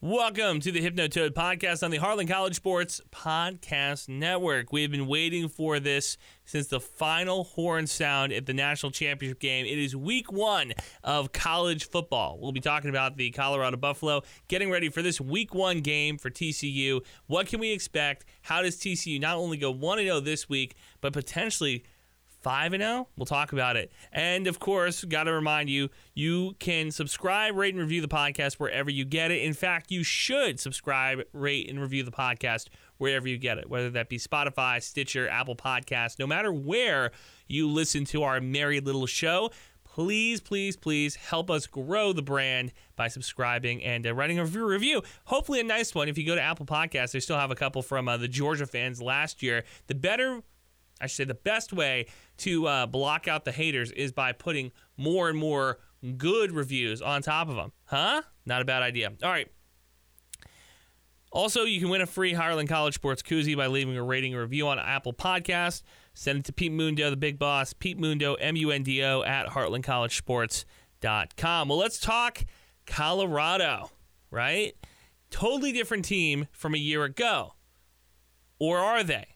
Welcome to the Hypnotoad podcast on the Heartland College Sports Podcast Network. We've been waiting for this since the final horn sound at the national championship game. It is week one of college football. We'll be talking about the Colorado Buffalo, getting ready for this week one game for TCU. What can we expect? How does TCU not only go 1 0 this week, but potentially 5 and 0. We'll talk about it. And of course, got to remind you, you can subscribe, rate and review the podcast wherever you get it. In fact, you should subscribe, rate and review the podcast wherever you get it, whether that be Spotify, Stitcher, Apple Podcast, no matter where you listen to our merry little show. Please, please, please help us grow the brand by subscribing and uh, writing a review. Hopefully, a nice one. If you go to Apple Podcasts, they still have a couple from uh, the Georgia fans last year. The better I should say the best way to uh, block out the haters is by putting more and more good reviews on top of them. Huh? Not a bad idea. All right. Also, you can win a free Heartland College Sports koozie by leaving a rating or review on Apple Podcast. Send it to Pete Mundo, the big boss, Pete Mundo, M U N D O, at heartlandcollegesports.com. Well, let's talk Colorado, right? Totally different team from a year ago. Or are they?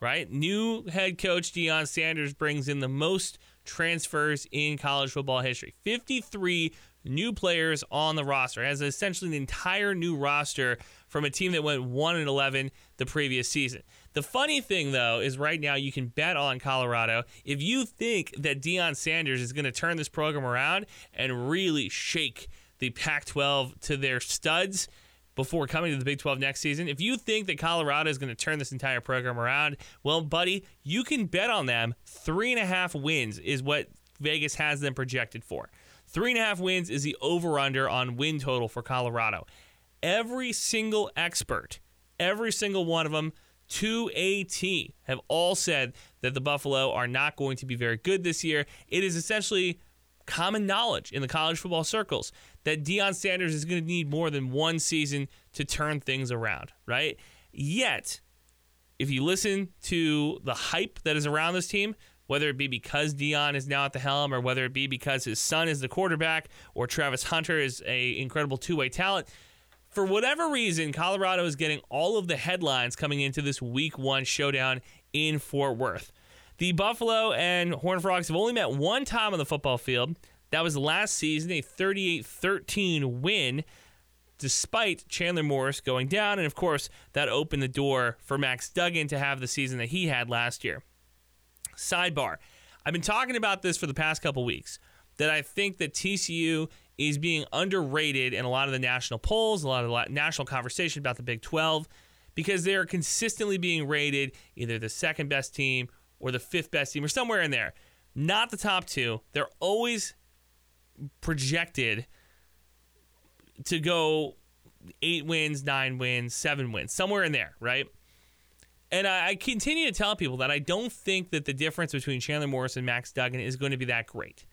Right? New head coach Deion Sanders brings in the most transfers in college football history 53 new players on the roster, has essentially an entire new roster from a team that went 1 and 11 the previous season. The funny thing, though, is right now you can bet on Colorado. If you think that Deion Sanders is going to turn this program around and really shake the Pac 12 to their studs, before coming to the Big 12 next season. If you think that Colorado is going to turn this entire program around, well, buddy, you can bet on them. Three and a half wins is what Vegas has them projected for. Three and a half wins is the over under on win total for Colorado. Every single expert, every single one of them, to a T, have all said that the Buffalo are not going to be very good this year. It is essentially common knowledge in the college football circles that Deion Sanders is going to need more than one season to turn things around, right? Yet, if you listen to the hype that is around this team, whether it be because Deion is now at the helm or whether it be because his son is the quarterback or Travis Hunter is a incredible two-way talent, for whatever reason, Colorado is getting all of the headlines coming into this week 1 showdown in Fort Worth. The Buffalo and Horned Frogs have only met one time on the football field. That was last season, a 38 13 win, despite Chandler Morris going down. And of course, that opened the door for Max Duggan to have the season that he had last year. Sidebar I've been talking about this for the past couple weeks that I think that TCU is being underrated in a lot of the national polls, a lot of the national conversation about the Big 12, because they are consistently being rated either the second best team or the fifth best team or somewhere in there. Not the top two. They're always projected to go eight wins, nine wins, seven wins, somewhere in there, right? And I, I, continue to tell people that I don't think that the difference between Chandler Morris and Max Duggan is going to be that great.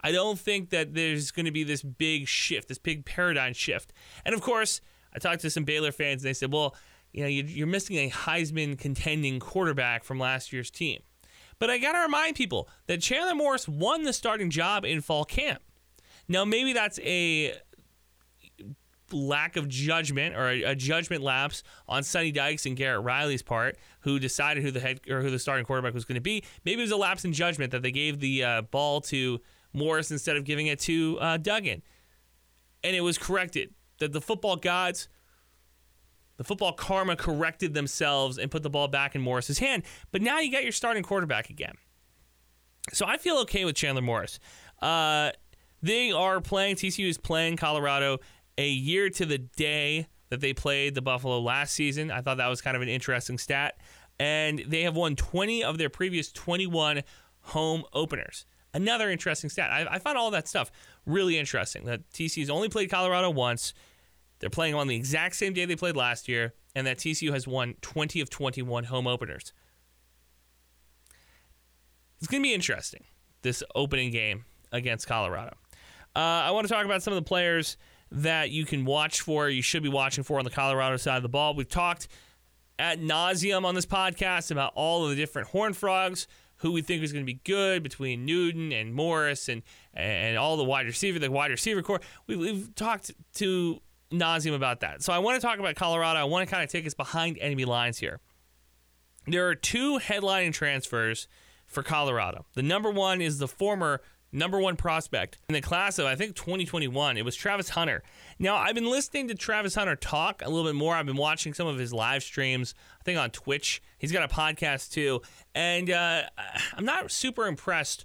I don't think that there's going to be this big shift, this big paradigm shift. And of course, I talked to some Baylor fans and they said, well, you know, you're missing a Heisman contending quarterback from last year's team. But I got to remind people that Chandler Morris won the starting job in fall camp. Now, maybe that's a lack of judgment or a, a, judgment lapse on Sonny Dykes and Garrett Riley's part, who decided who the head or who the starting quarterback was going to be. Maybe it was a lapse in judgment that they gave the uh, ball to Morris instead of giving it to uh, Duggan, and it was corrected. That the football gods the football karma corrected themselves and put the ball back in Morris's hand. But now you got your starting quarterback again. So I feel okay with Chandler Morris. Uh, they are playing, TCU is playing Colorado a year to the day that they played the Buffalo last season. I thought that was kind of an interesting stat. And they have won 20 of their previous 21 home openers. Another interesting stat. I, I found all that stuff really interesting. That TCU's only played Colorado once. They're playing on the exact same day they played last year, and that TCU has won 20 of 21 home openers. It's going to be interesting, this opening game against Colorado. Uh, I want to talk about some of the players that you can watch for, you should be watching for on the Colorado side of the ball. We've talked at nauseum on this podcast about all of the different Horn Frogs who we think is going to be good between Newton and Morris and and all the wide receiver, the wide receiver core. We've, we've talked to nauseum about that. So I want to talk about Colorado. I want to kind of take us behind enemy lines here. There are two headlining transfers for Colorado. The number one is the former number one prospect in the class of I think 2021. It was Travis Hunter. Now I've been listening to Travis Hunter talk a little bit more. I've been watching some of his live streams. I think on Twitch. He's got a podcast too, and uh, I'm not super impressed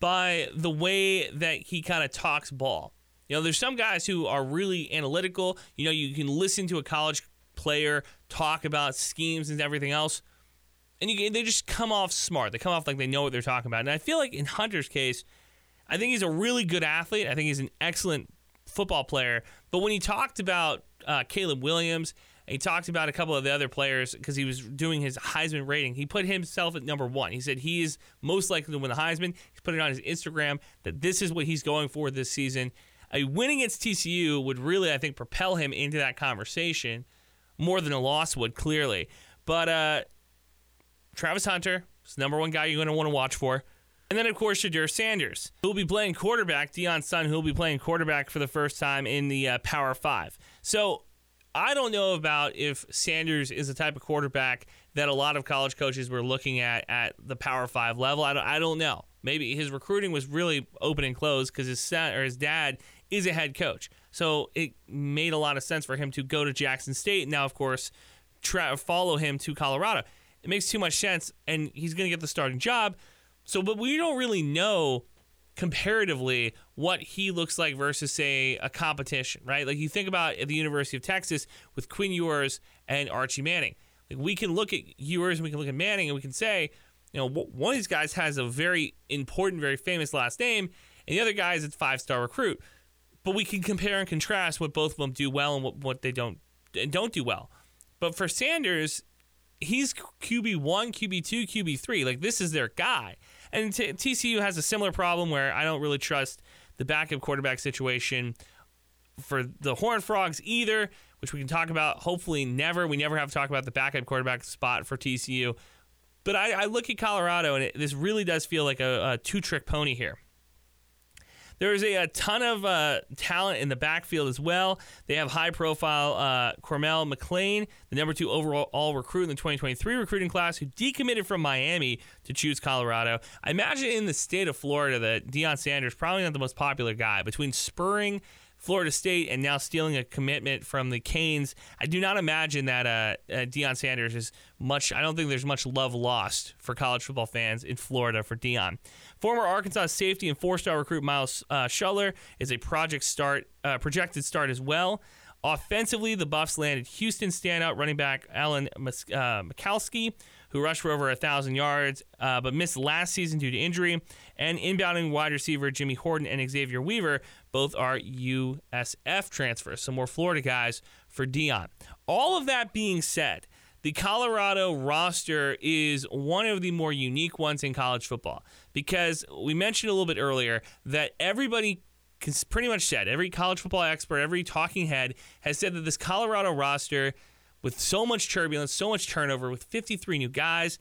by the way that he kind of talks ball. You know, there's some guys who are really analytical. You know, you can listen to a college player talk about schemes and everything else, and you, they just come off smart. They come off like they know what they're talking about. And I feel like in Hunter's case, I think he's a really good athlete. I think he's an excellent football player. But when he talked about uh, Caleb Williams, he talked about a couple of the other players because he was doing his Heisman rating. He put himself at number one. He said he is most likely to win the Heisman. He's put it on his Instagram that this is what he's going for this season. A win against TCU would really, I think, propel him into that conversation more than a loss would, clearly. But uh, Travis Hunter is the number one guy you're going to want to watch for. And then, of course, Shedeur Sanders, who will be playing quarterback, Deion's son, who will be playing quarterback for the first time in the uh, Power Five. So I don't know about if Sanders is the type of quarterback that a lot of college coaches were looking at at the Power Five level. I don't, I don't know. Maybe his recruiting was really open and closed because his son or his dad is a head coach, so it made a lot of sense for him to go to Jackson State. And now, of course, try, follow him to Colorado. It makes too much sense, and he's going to get the starting job. So, but we don't really know comparatively what he looks like versus say a competition, right? Like you think about at the University of Texas with Quinn Ewers and Archie Manning. Like we can look at Ewers and we can look at Manning and we can say, you know, one of these guys has a very important, very famous last name, and the other guy is a five-star recruit. But we can compare and contrast what both of them do well and what, what they don't and don't do well. But for Sanders, he's QB one, QB two, QB three. Like this is their guy. And t- TCU has a similar problem where I don't really trust the backup quarterback situation for the Horned Frogs either, which we can talk about. Hopefully, never. We never have to talk about the backup quarterback spot for TCU. But I, I look at Colorado, and it, this really does feel like a, a two trick pony here. There's a, a ton of uh, talent in the backfield as well. They have high profile uh, Cormani McClain, the number two overall recruit in the 2023 recruiting class, who decommitted from Miami to choose Colorado. I imagine in the state of Florida that Deion Sanders probably not the most popular guy between spurring Florida State and now stealing a commitment from the Canes. I do not imagine that uh, uh, Deion Sanders is much. I don't think there's much love lost for college football fans in Florida for Deion. Former Arkansas safety and four-star recruit Miles uh, Shuler is a project start, uh, projected start as well. Offensively, the Buffs landed Houston standout running back Alton Mas- uh, McCaskill, who rushed for over 1,000 yards uh, but missed last season due to injury, and inbounding wide receiver Jimmy Horton and Xavier Weaver, both are USF transfers, some more Florida guys for Deion. All of that being said, the Colorado roster is one of the more unique ones in college football because we mentioned a little bit earlier that everybody pretty much said, every college football expert, every talking head has said that this Colorado roster, with so much turbulence, so much turnover, with 53 new guys,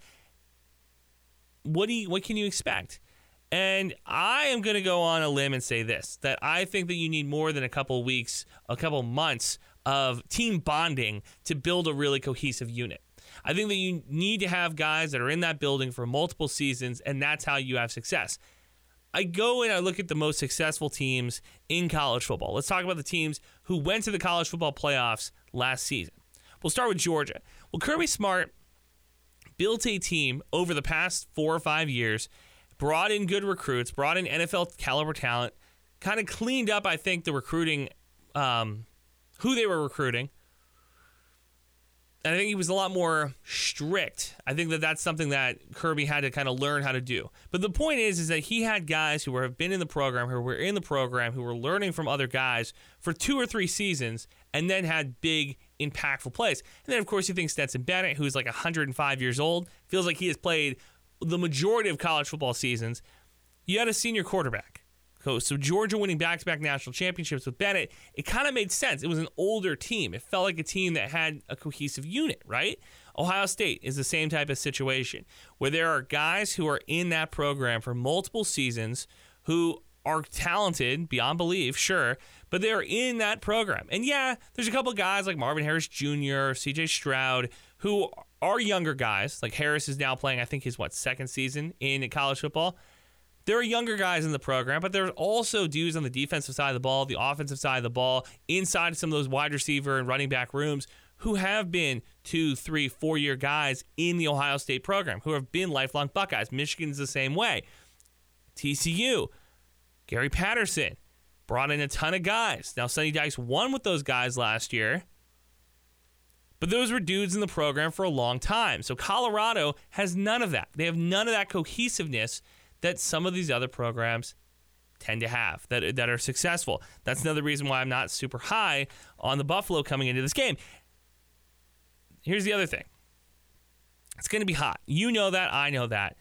what do you, what can you expect? And I am going to go on a limb and say this that I think that you need more than a couple weeks, a couple months of team bonding to build a really cohesive unit. I think that you need to have guys that are in that building for multiple seasons, and that's how you have success. I go and I look at the most successful teams in college football. Let's talk about the teams who went to the college football playoffs last season. We'll start with Georgia. Well, Kirby Smart built a team over the past four or five years, brought in good recruits, brought in NFL caliber talent, kind of cleaned up, I think, the recruiting, um, who they were recruiting. And I think he was a lot more strict. I think that that's something that Kirby had to kind of learn how to do. But the point is, is that he had guys who have been in the program, who were in the program, who were learning from other guys for two or three seasons, and then had big, impactful plays. And then, of course, you think Stetson Bennett, who's like 105 years old, feels like he has played the majority of college football seasons. You had a senior quarterback so Georgia winning back-to-back national championships with Bennett, it kind of made sense. It was an older team. It felt like a team that had a cohesive unit, right? Ohio State is the same type of situation where there are guys who are in that program for multiple seasons who are talented beyond belief, sure, but they're in that program. And yeah, there's a couple guys like Marvin Harrison Jr., CJ Stroud, who are younger guys. Like Harrison is now playing, I think, his what second season in college football. There are younger guys in the program, but there's also dudes on the defensive side of the ball, the offensive side of the ball, inside some of those wide receiver and running back rooms who have been two, three, four year guys in the Ohio State program, who have been lifelong Buckeyes. Michigan's the same way. TCU, Gary Patterson brought in a ton of guys. Now, Sonny Dykes won with those guys last year, but those were dudes in the program for a long time. So Colorado has none of that. They have none of that cohesiveness that some of these other programs tend to have that, that are successful. That's another reason why I'm not super high on the Buffalo coming into this game. Here's the other thing it's going to be hot. You know that. I know that.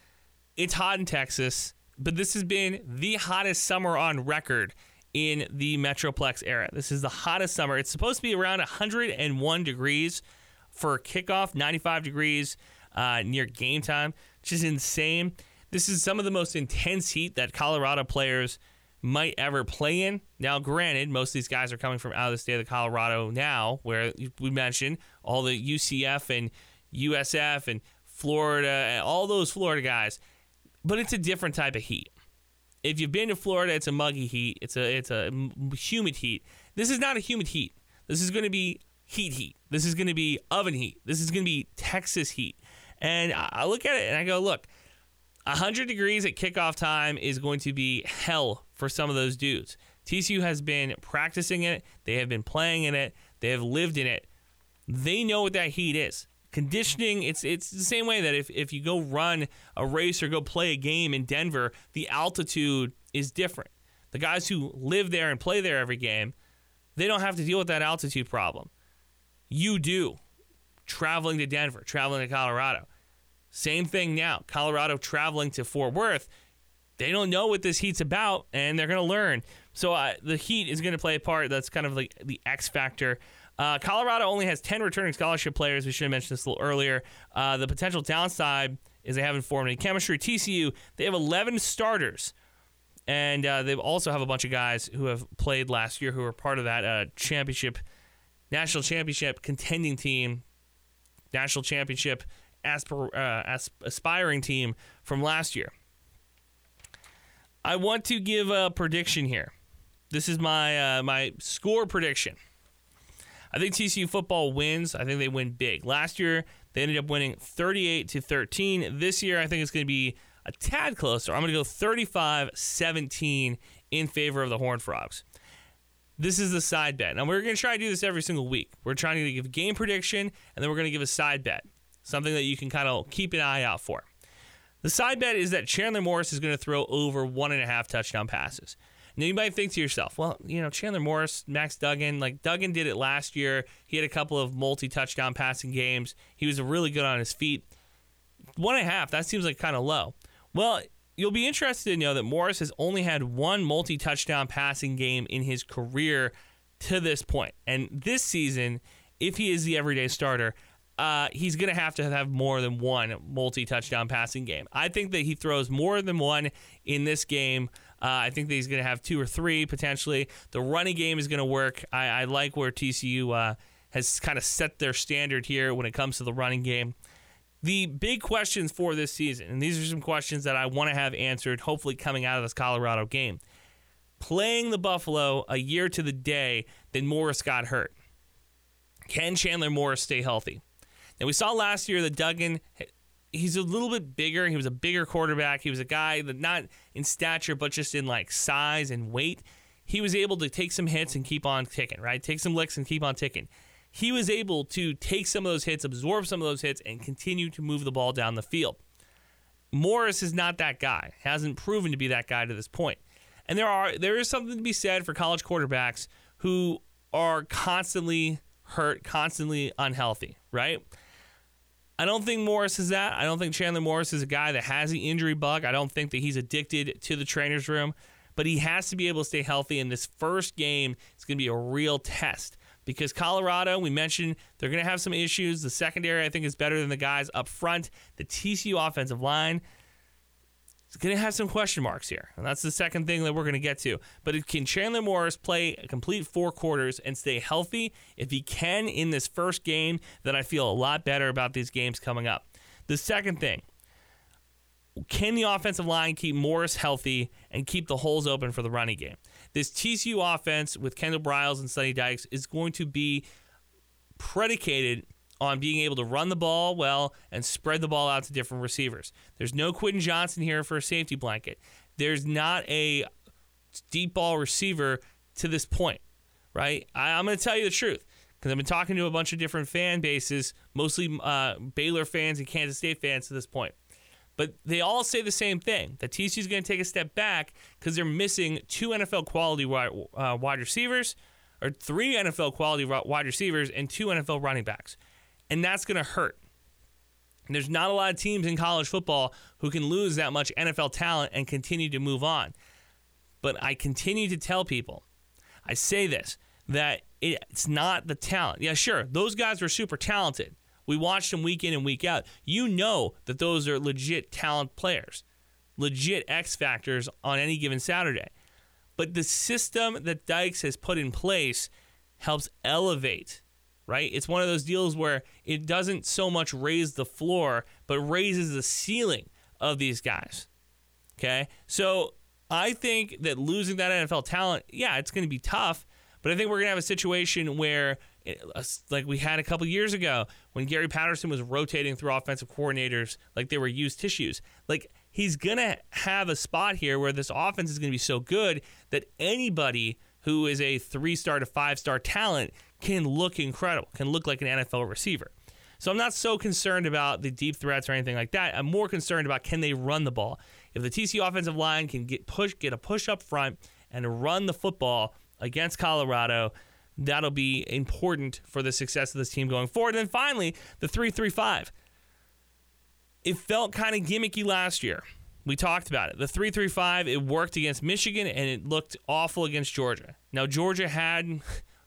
It's hot in Texas, but this has been the hottest summer on record in the Metroplex era. This is the hottest summer. It's supposed to be around 101 degrees for kickoff, 95 degrees uh, near game time, which is insane. This is some of the most intense heat that Colorado players might ever play in. Now, granted, most of these guys are coming from out of the state of Colorado now, where we mentioned all the UCF and USF and Florida, and all those Florida guys, but it's a different type of heat. If you've been to Florida, it's a muggy heat. It's a it's a humid heat. This is not a humid heat. This is going to be heat heat. This is going to be oven heat. This is going to be Texas heat. And I look at it and I go, look, 100 degrees at kickoff time is going to be hell for some of those dudes. TCU has been practicing it, they have been playing in it, they have lived in it. They know what that heat is. Conditioning, it's it's the same way that if, if you go run a race or go play a game in Denver, the altitude is different. The guys who live there and play there every game, they don't have to deal with that altitude problem. You do. Traveling to Denver, traveling to Colorado. Same thing now. Colorado traveling to Fort Worth. They don't know what this heat's about, and they're going to learn. So uh, the heat is going to play a part. That's kind of like the X factor. Uh, Colorado only has 10 returning scholarship players. We should have mentioned this a little earlier. Uh, the potential downside is they haven't formed any chemistry. TCU, they have 11 starters. And uh, they also have a bunch of guys who have played last year who are part of that uh, championship, national championship contending team, national championship aspir- uh, aspiring team from last year. I want to give a prediction here. This is my uh, my score prediction. I think TCU football wins. I think they win big. Last year they ended up winning 38 to 13. This year I think it's going to be a tad closer. I'm going to go 35-17 in favor of the Horned Frogs. This is the side bet. Now we're going to try to do this every single week. We're trying to give a game prediction and then we're going to give a side bet something that you can kind of keep an eye out for. The side bet is that Chandler Morris is going to throw over one and a half touchdown passes. Now you might think to yourself, well, you know, Chandler Morris, Max Duggan, like Duggan did it last year. He had a couple of multi-touchdown passing games. He was really good on his feet. One and a half, that seems like kind of low. Well, you'll be interested to know that Morris has only had one multi-touchdown passing game in his career to this point. And this season, if he is the everyday starter, uh, he's going to have to have more than one multi touchdown passing game. I think that he throws more than one in this game. Uh, I think that he's going to have two or three potentially. The running game is going to work. I, I, like where TCU uh, has kind of set their standard here when it comes to the running game. The big questions for this season, and these are some questions that I want to have answered, hopefully coming out of this Colorado game. Playing the Buffalo a year to the day that Morris got hurt. Can Chandler Morris stay healthy? And we saw last year that Duggan, he's a little bit bigger. He was a bigger quarterback. He was a guy that not in stature, but just in like size and weight. He was able to take some hits and keep on ticking, right? Take some licks and keep on ticking. He was able to take some of those hits, absorb some of those hits, and continue to move the ball down the field. Morris is not that guy. Hasn't proven to be that guy to this point. And there are there is something to be said for college quarterbacks who are constantly hurt, constantly unhealthy, right? I don't think Morris is that. I don't think Chandler Morris is a guy that has the injury bug. I don't think that he's addicted to the trainer's room, but he has to be able to stay healthy. In this first game, it's going to be a real test because Colorado, we mentioned they're going to have some issues. The secondary, I think, is better than the guys up front. The TCU offensive line, It's going to have some question marks here. And that's the second thing that we're going to get to. But can Chandler Morris play a complete four quarters and stay healthy? If he can in this first game, then I feel a lot better about these games coming up. The second thing, can the offensive line keep Morris healthy and keep the holes open for the running game? This TCU offense with Kendall Briles and Sonny Dykes is going to be predicated on being able to run the ball well and spread the ball out to different receivers. There's no Quentin Johnston here for a safety blanket. There's not a deep ball receiver to this point, right? I, am going to tell you the truth because I've been talking to a bunch of different fan bases, mostly uh, Baylor fans and Kansas State fans to this point. But they all say the same thing that TCU is going to take a step back because they're missing two NFL quality wide, uh, wide receivers, or three NFL quality wide receivers, and two NFL running backs and that's going to hurt. And there's not a lot of teams in college football who can lose that much NFL talent and continue to move on. But I continue to tell people, I say this, that it's not the talent. Yeah, sure, those guys were super talented. We watched them week in and week out. You know that those are legit talent players, legit X factors on any given Saturday. But the system that Dykes has put in place helps elevate right? It's one of those deals where it doesn't so much raise the floor, but raises the ceiling of these guys. Okay. So I think that losing that NFL talent, yeah, it's going to be tough, but I think we're going to have a situation where, eh, like we had a couple years ago when Gary Patterson was rotating through offensive coordinators like they were used tissues. Like he's going to have a spot here where this offense is going to be so good that anybody who is a three star to five star talent can look incredible, can look like an NFL receiver. So I'm not so concerned about the deep threats or anything like that. I'm more concerned about can they run the ball. If the TCU offensive line can get push, get a push up front and run the football against Colorado, that'll be important for the success of this team going forward. And then finally, the 335. It felt kind of gimmicky last year. We talked about it. The 335, it worked against Michigan and it looked awful against Georgia. Now, Georgia had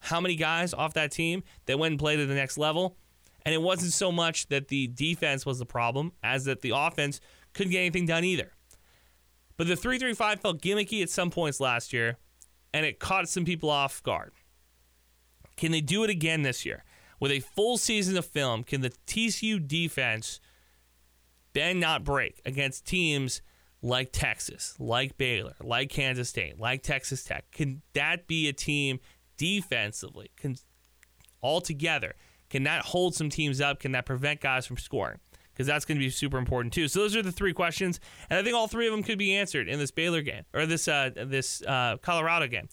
how many guys off that team that went and played at the next level. And it wasn't so much that the defense was the problem as that the offense couldn't get anything done either. But the 335 felt gimmicky at some points last year, and it caught some people off guard. Can they do it again this year? With a full season of film, can the TCU defense bend not break against teams like Texas, like Baylor, like Kansas State, like Texas Tech? Can that be a team defensively, can altogether, can that hold some teams up? Can that prevent guys from scoring? Because that's going to be super important too. So those are the three questions, and I think all three of them could be answered in this Baylor game or this uh, this uh, Colorado game.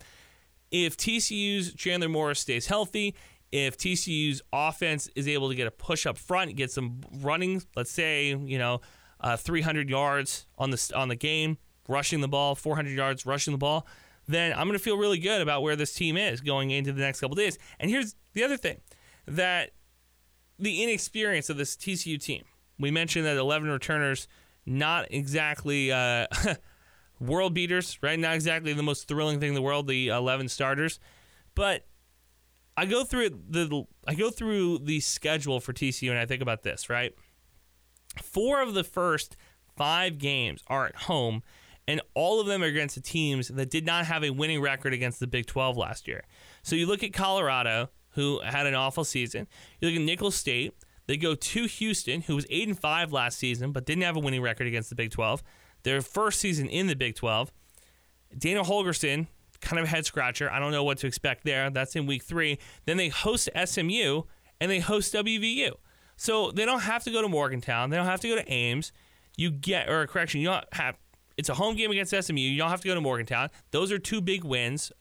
If TCU's Chandler Morris stays healthy, if TCU's offense is able to get a push up front, get some running, let's say you know, uh, 300 yards on the on the game, rushing the ball, 400 yards rushing the ball, then I'm going to feel really good about where this team is going into the next couple days. And here's the other thing that the inexperience of this TCU team. We mentioned that 11 returners, not exactly uh, world beaters, right? Not exactly the most thrilling thing in the world, the 11 starters. But I go through the I go through the schedule for TCU and I think about this, right? Four of the first five games are at home and all of them are against the teams that did not have a winning record against the Big 12 last year. So you look at Colorado, who had an awful season. You look at Nicholls State. They go to Houston, who was eight and five last season, but didn't have a winning record against the Big 12. Their first season in the Big 12. Dana Holgorsen, kind of a head scratcher. I don't know what to expect there. That's in week three. Then they host SMU and they host WVU. So they don't have to go to Morgantown. They don't have to go to Ames. You get, or correction, you don't have it's a home game against SMU. You don't have to go to Morgantown. Those are two big wins,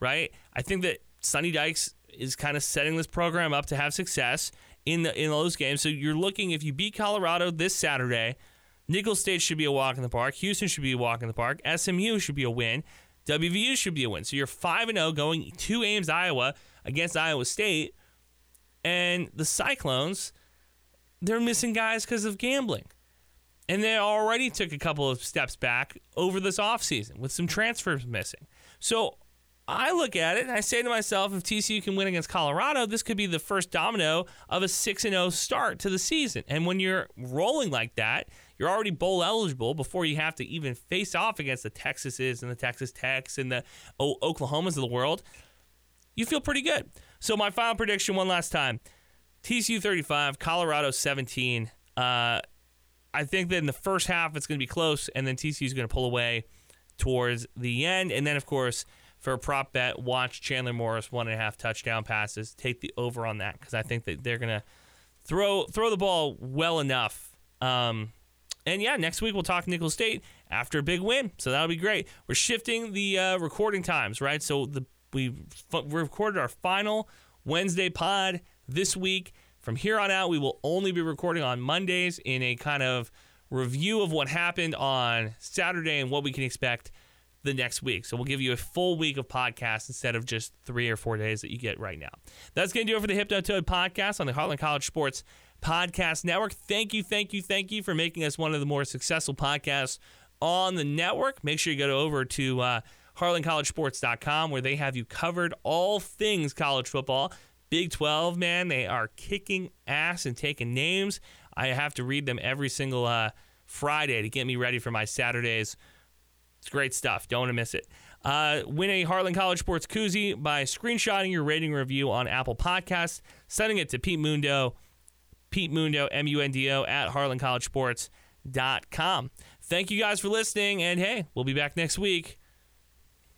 right? I think that Sonny Dykes is kind of setting this program up to have success in the in those games. So you're looking if you beat Colorado this Saturday, Nicholls State should be a walk in the park. Houston should be a walk in the park. SMU should be a win. WVU should be a win. So you're 5 and 0 going to Ames, Iowa against Iowa State. And the Cyclones, they're missing guys because of gambling. And they already took a couple of steps back over this offseason with some transfers missing. So I look at it and I say to myself, if TCU can win against Colorado, this could be the first domino of a 6 0 start to the season. And when you're rolling like that, you're already bowl eligible before you have to even face off against the Texases and the Texas Techs and the o- Oklahomas of the world. You feel pretty good. So, my final prediction one last time TCU 35, Colorado 17. Uh, I think that in the first half it's going to be close, and then TCU is going to pull away towards the end. And then, of course, for a prop bet, watch Chandler Morris one and a half touchdown passes. Take the over on that because I think that they're going to throw throw the ball well enough. Um, and yeah, next week we'll talk Nicholls State after a big win, so that'll be great. We're shifting the uh, recording times, right? So the we we recorded our final Wednesday pod this week. From here on out, we will only be recording on Mondays in a kind of review of what happened on Saturday and what we can expect the next week. So we'll give you a full week of podcasts instead of just three or four days that you get right now. That's going to do it for the Hypno Toad podcast on the Heartland College Sports Podcast Network. Thank you, thank you, thank you for making us one of the more successful podcasts on the network. Make sure you go over to uh, HeartlandCollegeSports.com where they have you covered all things college football. Big 12, man, they are kicking ass and taking names. I have to read them every single uh, Friday to get me ready for my Saturdays. It's great stuff. Don't want to miss it. Uh, win a Heartland College Sports koozie by screenshotting your rating review on Apple Podcasts, sending it to Pete Mundo, Pete Mundo, M U N D O, at HeartlandCollegeSports.com. Thank you guys for listening, and hey, we'll be back next week